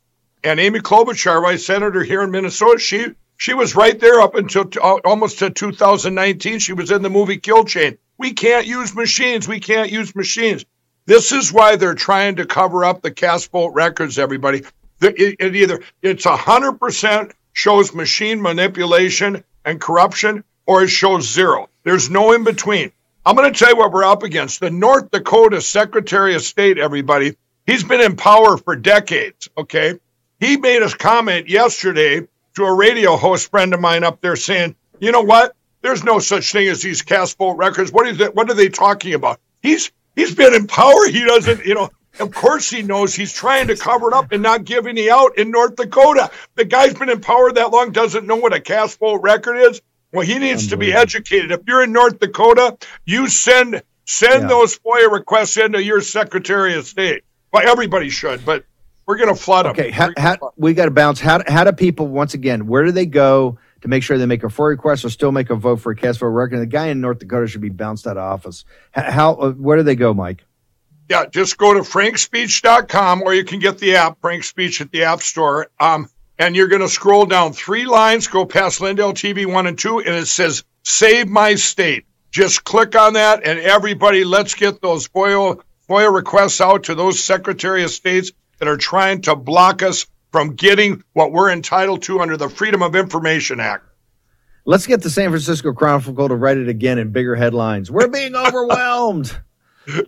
I: and Amy Klobuchar, my senator here in Minnesota, she she was right there up until t- uh, almost to 2019. She was in the movie Kill Chain. We can't use machines. We can't use machines. This is why they're trying to cover up the cast vote records. Everybody, it, it either it's hundred percent shows machine manipulation and corruption, or it shows zero. There's no in between. I'm going to tell you what we're up against. The North Dakota Secretary of State, everybody, he's been in power for decades. Okay. He made a comment yesterday to a radio host friend of mine up there saying, you know what? There's no such thing as these cast vote records. What is it? What are they talking about? He's he's been in power. He doesn't, you know. Of course, he knows he's trying to cover it up and not give any out in North Dakota. The guy's been in power that long, doesn't know what a cast vote record is. Well, he needs to be educated. If you're in North Dakota, you send send
B: Yeah.
I: those FOIA requests into your Secretary of State. Well, everybody should, but we're going to flood them.
B: Okay, how, how, we got to bounce. How, how do people, once again, where do they go to make sure they make a FOIA request or still make a vote for a cast vote record? The guy in North Dakota should be bounced out of office. How, how uh, where do they go, Mike?
I: Yeah, just go to frankspeech.com or you can get the app, Frank Speech at the App Store. Um, and you're going to scroll down three lines, go past Lindell TV 1 and 2, and it says Save My State. Just click on that, and everybody, let's get those FOIA, FOIA requests out to those Secretary of States that are trying to block us from getting what we're entitled to under the Freedom of Information Act.
B: Let's get the San Francisco Chronicle to write it again in bigger headlines. We're being overwhelmed.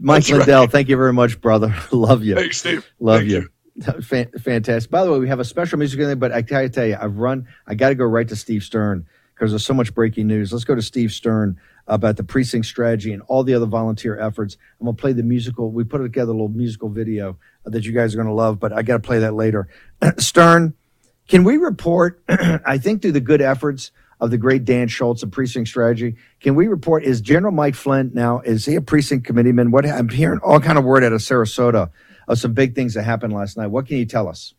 B: Mike
I: That's right.
B: Lindell, thank you very much, brother. Love you.
I: Thanks, Steve.
B: Love
I: Thank
B: you. Fan- Fantastic. By the way, we have a special music in there, but I gotta tell you, I've run. I got to go right to Steve Stern because there's so much breaking news. Let's go to Steve Stern about the precinct strategy and all the other volunteer efforts. I'm gonna play the musical. We put together a little musical video that you guys are gonna love, but I got to play that later. Stern, can we report? I think through the good efforts of the great Dan Schultz of precinct strategy, can we report? Is General Mike Flynn now? Is he a precinct committeeman? What I'm hearing all kind of word out of Sarasota of some big things that happened last night. What can you tell us?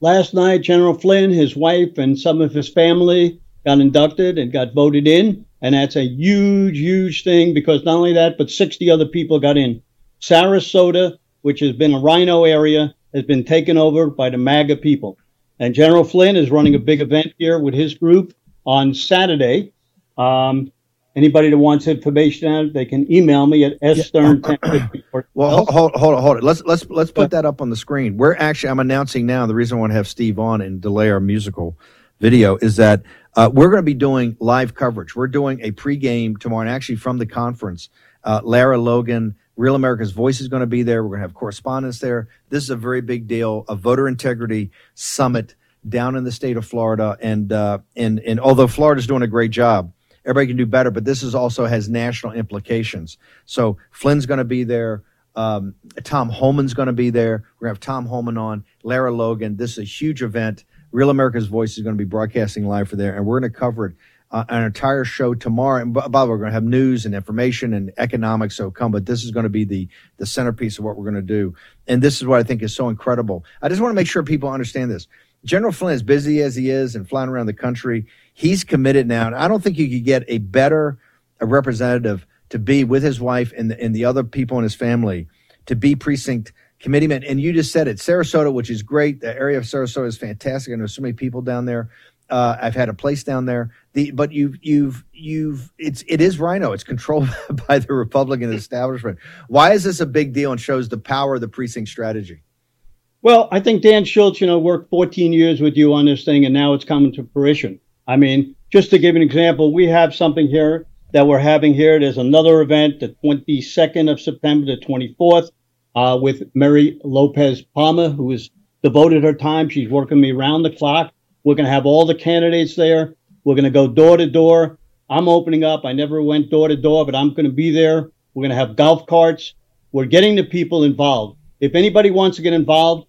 K: Last night, General Flynn, his wife, and some of his family got inducted and got voted in. And that's a huge, huge thing because not only that, but 60 other people got in. Sarasota, which has been a rhino area, has been taken over by the MAGA people. And General Flynn is running a big event here with his group on Saturday. Um, Anybody that wants information on it, they can email me at sstern1054.
B: Well, hold, hold, hold, hold it. Let's let's let's put that up on the screen. We're actually I'm announcing now. The reason I want to have Steve on and delay our musical video is that uh, we're going to be doing live coverage. We're doing a pregame tomorrow, and actually from the conference. Uh, Lara Logan, Real America's Voice is going to be there. We're going to have correspondence there. This is a very big deal. A voter integrity summit down in the state of Florida, and uh, and and although Florida's doing a great job, everybody can do better. But this is also has national implications. So Flynn's going to be there. Um, Tom Homan's going to be there. We're going to have Tom Homan on. Lara Logan. This is a huge event. Real America's Voice is going to be broadcasting live for there, and we're going to cover it uh, an entire show tomorrow. And by the way, we're going to have news and information and economics. So come, but this is going to be the the centerpiece of what we're going to do. And this is what I think is so incredible. I just want to make sure people understand this. General Flynn, as busy as he is and flying around the country, he's committed now. And I don't think you could get a better a representative to be with his wife and the, and the other people in his family to be precinct committeeman. And you just said it, Sarasota, which is great. The area of Sarasota is fantastic. I know so many people down there. Uh, I've had a place down there. The but you've you've you've it's it is Rhino. It's controlled by the Republican establishment. Why is this a big deal and shows the power of the precinct strategy?
K: Well, I think Dan Schultz, you know, worked 14 years with you on this thing, and now it's coming to fruition. I mean, just to give an example, we have something here that we're having here. There's another event, the 22nd of September, the 24th, uh, with Mary Lopez Palma, who has devoted her time. She's working me around the clock. We're going to have all the candidates there. We're going to go door to door. I'm opening up. I never went door to door, but I'm going to be there. We're going to have golf carts. We're getting the people involved. If anybody wants to get involved,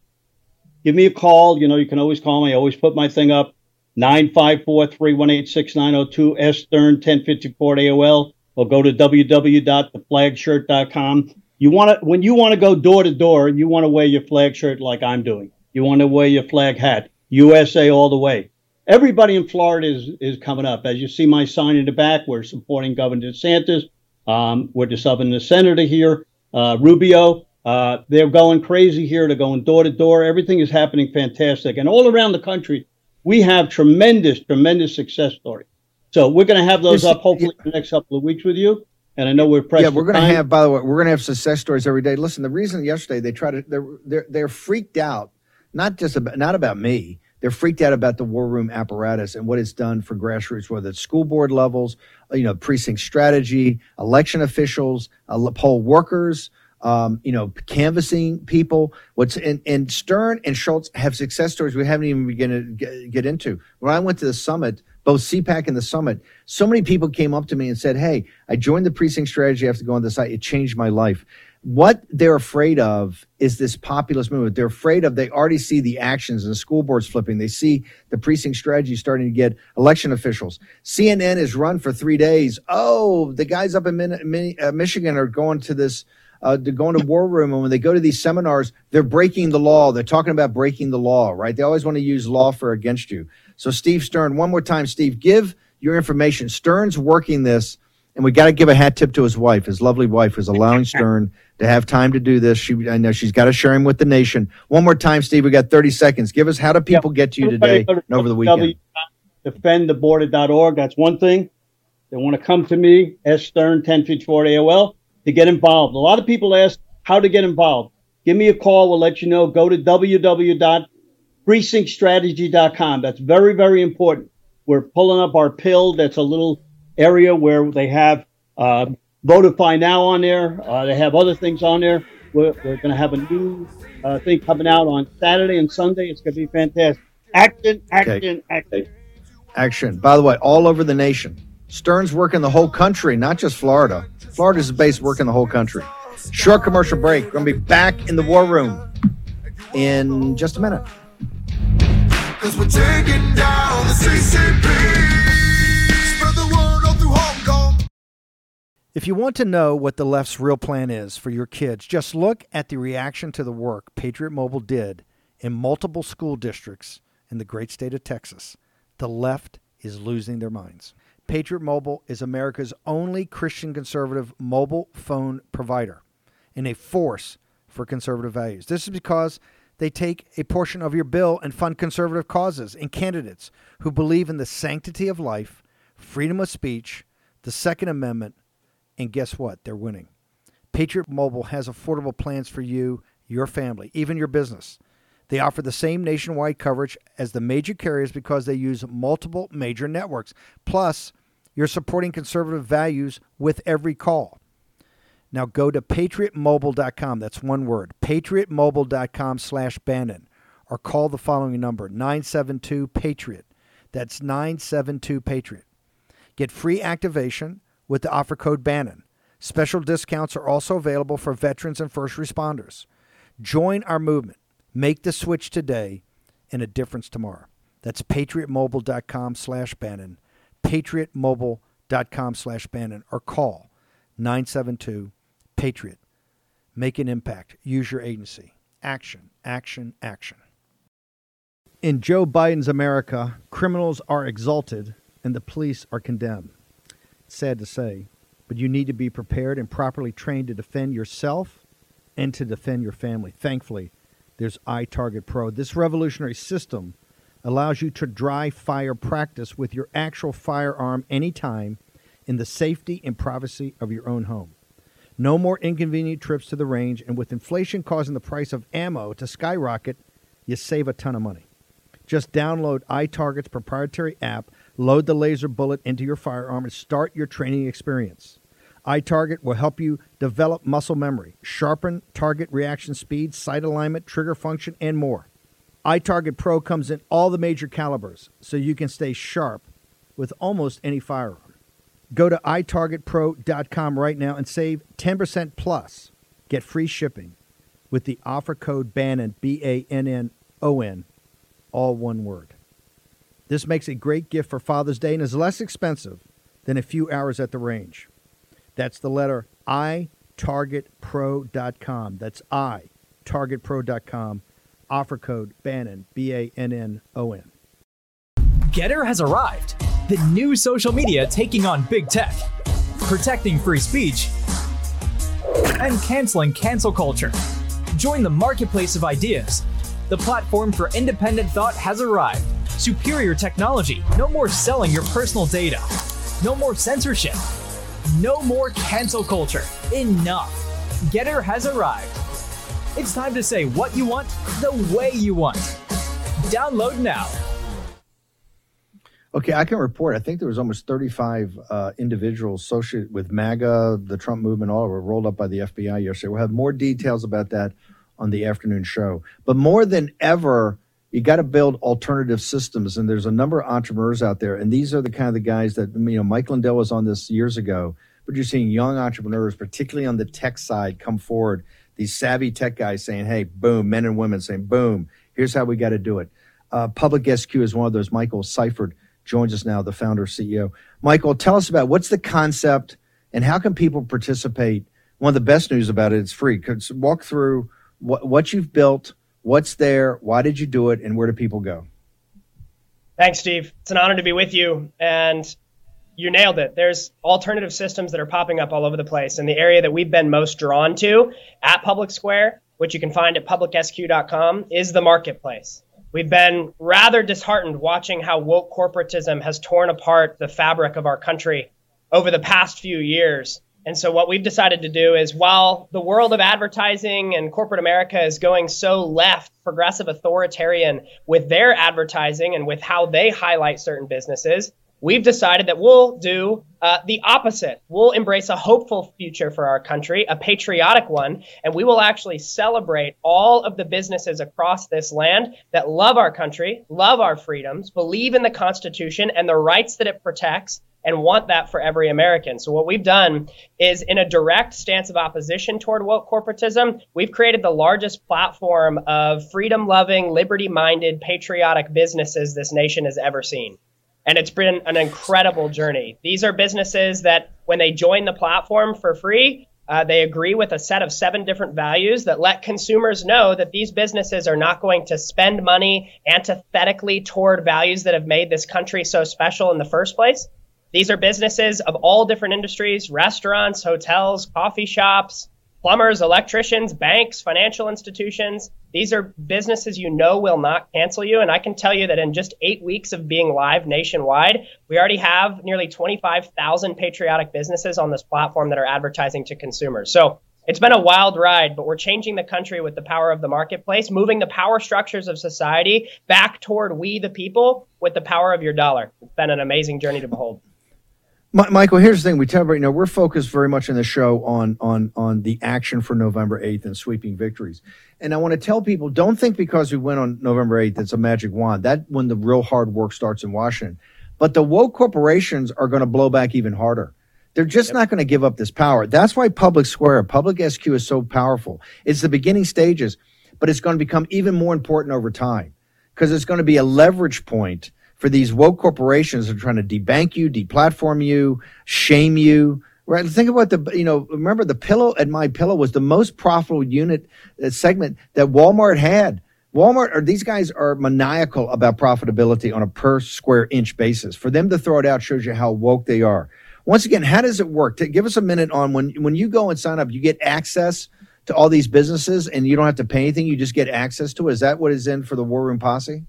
K: give me a call. You know, you can always call me. I always put my thing up 954 318 6902 S Stern 1054 AOL or go to www.theflagshirt.com. You want to, when you want to go door to door, you want to wear your flag shirt like I'm doing. You want to wear your flag hat, USA all the way. Everybody in Florida is, is coming up. As you see my sign in the back, we're supporting Governor DeSantis. Um, we're just subbing the senator here, uh, Rubio. Uh, they're going crazy here. They're going door to door. Everything is happening fantastic. And all around the country, we have tremendous, tremendous success stories. So we're going to have those up hopefully in the next couple of weeks with you. And I know we're pressed.
B: Yeah, we're going to have. By the way, we're going to have success stories every day. Listen, the reason yesterday they try to they're they're they're freaked out, not just about not about me. They're freaked out about the war room apparatus and what it's done for grassroots, whether it's school board levels, you know, precinct strategy, election officials, poll workers, um, you know, canvassing people. What's and, and Stern and Schultz have success stories we haven't even begun to get, into. When I went to the summit, both CPAC and the summit, so many people came up to me and said, "Hey, I joined the precinct strategy after going to go on the site. It changed my life." What they're afraid of is this populist movement. They're afraid of. They already see the actions and the school boards flipping. They see the precinct strategy starting to get election officials. CNN is run for three days. Oh, the guys up in uh, Michigan are going to this uh, they're going to war room and when they go to these seminars they're breaking the law. They're talking about breaking the law right? They always want to use law for against you. So steve stern one more time steve give your information. Stern's working this and we got to give a hat tip to his wife. His lovely wife is allowing stern to have time to do this. She i know she's got to share him with the nation. One more time steve we got 30 seconds. Give us how do people get to you today and over the
K: go
B: weekend
K: to defendtheborder.org. That's one thing. They want to come to me, S Stern 1054 AOL, to get involved. A lot of people ask how to get involved. Give me a call. We'll let you know. Go to www.precinctstrategy.com. That's very, very important. We're pulling up our pill. That's a little area where they have uh, Votify Now on there. Uh, they have other things on there. We're, we're going to have a new uh, thing coming out on Saturday and Sunday. It's going to be fantastic. Action, action, action.
B: action. By the way, all over the nation. Stern's working the whole country, not just Florida. Florida's the base working the whole country. Short commercial break. We're going to be back in the war room in just a minute.
J: Cause we're taking down the CCP. Spread the word all through Hong Kong.
E: If you want to know what the left's real plan is for your kids, just look at the reaction to the work Patriot Mobile did in multiple school districts in the great state of Texas. The left is losing their minds. Patriot Mobile is America's only Christian conservative mobile phone provider and a force for conservative values. This is because they take a portion of your bill and fund conservative causes and candidates who believe in the sanctity of life, freedom of speech,
B: the Second Amendment, and guess what? They're winning. Patriot Mobile has affordable plans for you, your family, even your business. They offer the same nationwide coverage as the major carriers because they use multiple major networks. Plus, you're supporting conservative values with every call. Now go to patriotmobile.com. That's one word. patriotmobile.com slash Bannon. Or call the following number, 972 Patriot. That's 972 Patriot. Get free activation with the offer code Bannon. Special discounts are also available for veterans and first responders. Join our movement. Make the switch today and a difference tomorrow. That's patriotmobile.com slash Bannon. patriotmobile.com slash Bannon. Or call 972 Patriot. Make an impact. Use your agency. Action, action, action. In Joe Biden's America, criminals are exalted and the police are condemned. Sad to say, but you need to be prepared and properly trained to defend yourself and to defend your family. Thankfully, there's iTarget Pro. This revolutionary system allows you to dry fire practice with your actual firearm anytime in the safety and privacy of your own home. No more inconvenient trips to the range, and with inflation causing the price of ammo to skyrocket, you save a ton of money. Just download iTarget's proprietary app, load the laser bullet into your firearm, and start your training experience. iTarget will help you develop muscle memory, sharpen target reaction speed, sight alignment, trigger function, and more. iTarget Pro comes in all the major calibers, so you can stay sharp with almost any firearm. Go to itargetpro.com right now and save 10% plus. Get free shipping with the offer code BANNON, B A N N O N, all one word. This makes a great gift for Father's Day and is less expensive than a few hours at the range. That's the letter I, targetpro.com. That's I, targetpro.com. Offer code BANNON, B A N N O N.
L: Gettr has arrived. The new social media taking on big tech, protecting free speech, and canceling cancel culture. Join the marketplace of ideas. The platform for independent thought has arrived. Superior technology. No more selling your personal data. No more censorship. No more cancel culture. Enough. Gettr has arrived. It's time to say what you want the way you want. Download now.
M: Okay, I can report. I think there was almost 35 uh, individuals associated with MAGA, the Trump movement, all were rolled up by the FBI yesterday. We'll have more details about that on the afternoon show. But more than ever, you got to build alternative systems, and there's a number of entrepreneurs out there, and these are the kind of the guys that you know. Mike Lindell was on this years ago, but you're seeing young entrepreneurs, particularly on the tech side, come forward. These savvy tech guys saying, "Hey, boom!" Men and women saying, "Boom! Here's how we got to do it." Uh, Public SQ is one of those. Michael Seifert joins us now, the founder CEO. Michael, tell us about what's the concept and how can people participate? One of the best news about it, it's free. Walk through what, what you've built, what's there, why did you do it, and where do people go?
N: Thanks, Steve. It's an honor to be with you. And you nailed it. There's alternative systems that are popping up all over the place. And the area that we've been most drawn to at Public Square, which you can find at publicsq.com, is the marketplace. We've been rather disheartened watching how woke corporatism has torn apart the fabric of our country over the past few years. And so, what we've decided to do is while the world of advertising and corporate America is going so left, progressive, authoritarian with their advertising and with how they highlight certain businesses, we've decided that we'll do uh, the opposite. We'll embrace a hopeful future for our country, a patriotic one, and we will actually celebrate all of the businesses across this land that love our country, love our freedoms, believe in the Constitution and the rights that it protects. And want that for every American. So, what we've done is, in a direct stance of opposition toward woke corporatism, we've created the largest platform of freedom loving, liberty minded, patriotic businesses this nation has ever seen. And it's been an incredible journey. These are businesses that, when they join the platform for free, uh, they agree with a set of seven different values that let consumers know that these businesses are not going to spend money antithetically toward values that have made this country so special in the first place. These are businesses of all different industries restaurants, hotels, coffee shops, plumbers, electricians, banks, financial institutions. These are businesses you know will not cancel you. And I can tell you that in just eight weeks of being live nationwide, we already have nearly 25,000 patriotic businesses on this platform that are advertising to consumers. So it's been a wild ride, but we're changing the country with the power of the marketplace, moving the power structures of society back toward we, the people, with the power of your dollar. It's been an amazing journey to behold.
B: Mi- Michael, here's the thing: we tell everybody, you know, we're focused very much in the show on on on the action for November 8th and sweeping victories. And I want to tell people, don't think because we went on November 8th, it's a magic wand. That when the real hard work starts in Washington. But the woke corporations are going to blow back even harder. They're just not going to give up this power. That's why Public Square, Public SQ is so powerful. It's the beginning stages, but it's going to become even more important over time because it's going to be a leverage point for these woke corporations that are trying to debank you, deplatform you, shame you. Right? Think about the, you know, remember the pillow at My Pillow was the most profitable unit uh, segment that Walmart had. Walmart or these guys are maniacal about profitability on a per square inch basis. For them to throw it out shows you how woke they are. Once again, how does it work? To give us a minute on when when you go and sign up, you get access to all these businesses and you don't have to pay anything. You just get access to it. Is that what is in for the War Room Posse?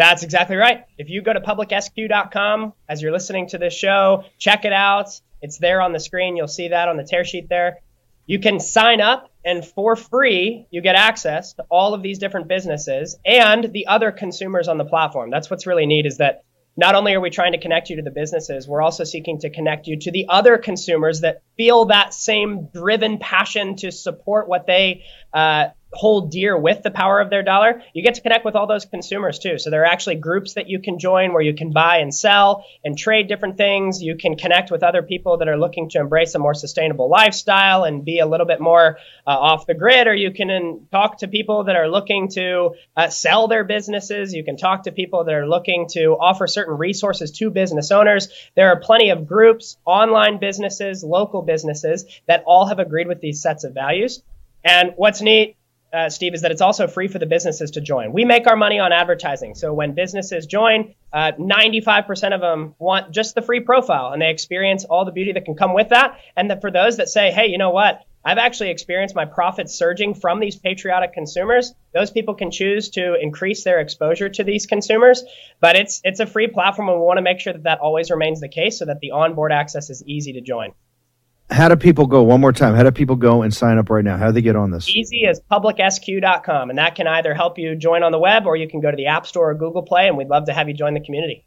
N: That's exactly right. If you go to publicsq.com as you're listening to this show, check it out. It's there on the screen. You'll see that on the tear sheet there. You can sign up and for free, you get access to all of these different businesses and the other consumers on the platform. That's what's really neat is that not only are we trying to connect you to the businesses, we're also seeking to connect you to the other consumers that feel that same driven passion to support what they uh, hold dear with the power of their dollar, you get to connect with all those consumers too. So there are actually groups that you can join where you can buy and sell and trade different things. You can connect with other people that are looking to embrace a more sustainable lifestyle and be a little bit more uh, off the grid, or you can in, talk to people that are looking to uh, sell their businesses. You can talk to people that are looking to offer certain resources to business owners. There are plenty of groups, online businesses, local businesses that all have agreed with these sets of values. And what's neat uh, Steve, is that it's also free for the businesses to join. We make our money on advertising. So when businesses join, uh, 95% of them want just the free profile and they experience all the beauty that can come with that. And that for those that say, hey, you know what? I've actually experienced my profits surging from these patriotic consumers. Those people can choose to increase their exposure to these consumers, but it's it's a free platform, and we want to make sure that that always remains the case, so that the onboard access is easy to join.
B: How do people go? One more time. How do people go and sign up right now? How do they get on this?
N: Easy as publicsq.com, and that can either help you join on the web or you can go to the App Store or Google Play, and we'd love to have you join the community.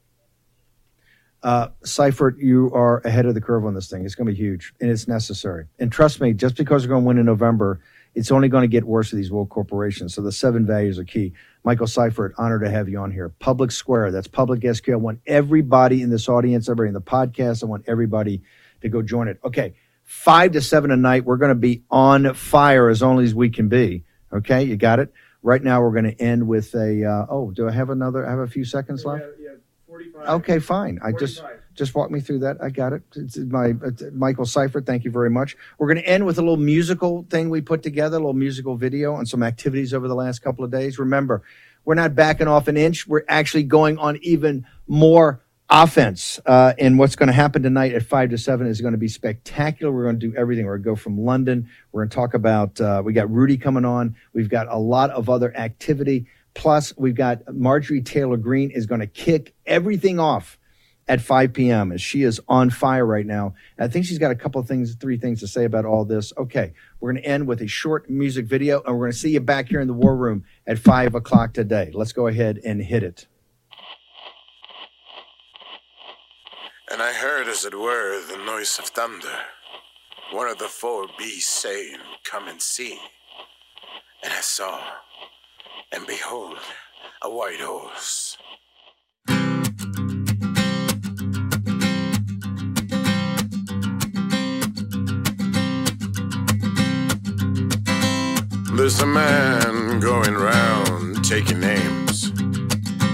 B: Uh, Seifert, you are ahead of the curve on this thing. It's going to be huge, and it's necessary. And trust me, just because we're going to win in November, it's only going to get worse with these world corporations. So the seven values are key. Michael Seifert, honored to have you on here. Public Square, that's Public SQ. I want everybody in this audience, everybody in the podcast, I want everybody to go join it. Okay, five to seven a night. We're going to be on fire as only as we can be. Okay, you got it. Right now, we're going to end with a. Uh, oh, do I have another? I have a few seconds left. Yeah, forty-five. Okay, fine. I just just walk me through that. I got it. It's my it's Michael Seifert. Thank you very much. We're going to end with a little musical thing we put together, a little musical video and some activities over the last couple of days. Remember, we're not backing off an inch. We're actually going on even more offense. Uh, and what's going to happen tonight at five to seven is going to be spectacular. We're going to do everything. We're going to go from London. We're going to talk about. Uh, we got Rudy coming on. We've got a lot of other activity. Plus, we've got Marjorie Taylor Greene is going to kick everything off at 5 p.m. as she is on fire right now. I think she's got a couple of things, three things to say about all this. Okay, we're going to end with a short music video, and we're going to see you back here in the war room at five o'clock today. Let's go ahead and hit it.
O: And I heard, as it were, the noise of thunder. One of the four beasts saying, Come and see. And I saw, and behold, a white horse. There's a man going round taking names,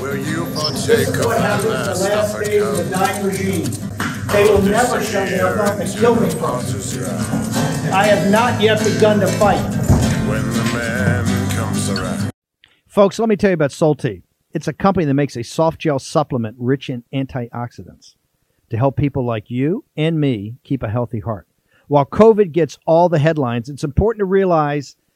O: Will you partake of the last of the cup?
D: dying regime. They will never shut me up and kill me. I have not yet begun to fight.
O: When the man comes around.
B: Folks, let me tell you about Solti. It's a company that makes a soft gel supplement rich in antioxidants to help people like you and me keep a healthy heart. While COVID gets all the headlines, it's important to realize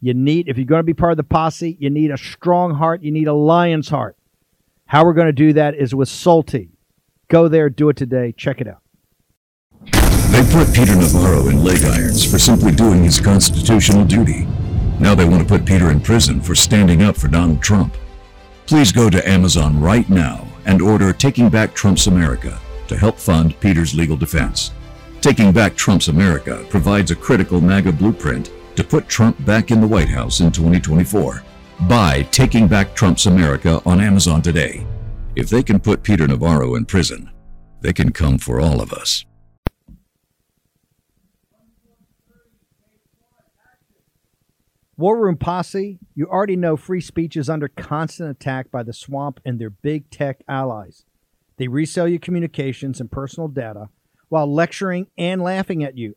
B: You need, if you're going to be part of the posse, you need a strong heart. You need a lion's heart. How we're going to do that is with Salty. Go there, do it today. Check it out.
F: They put Peter Navarro in leg irons for simply doing his constitutional duty. Now they want to put Peter in prison for standing up for Donald Trump. Please go to Amazon right now and order Taking Back Trump's America to help fund Peter's legal defense. Taking Back Trump's America provides a critical MAGA blueprint to put Trump back in the White House in 2024. Buy Taking Back Trump's America on Amazon today. If they can put Peter Navarro in prison, they can come for all of us.
B: War Room Posse, you already know free speech is under constant attack by the swamp and their big tech allies. They resell your communications and personal data while lecturing and laughing at you.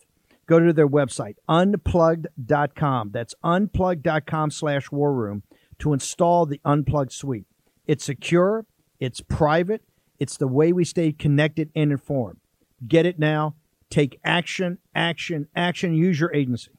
B: Go to their website, unplugged.com. That's unplugged.com slash war room to install the Unplugged suite. It's secure, it's private, it's the way we stay connected and informed. Get it now. Take action, action, action. Use your agency.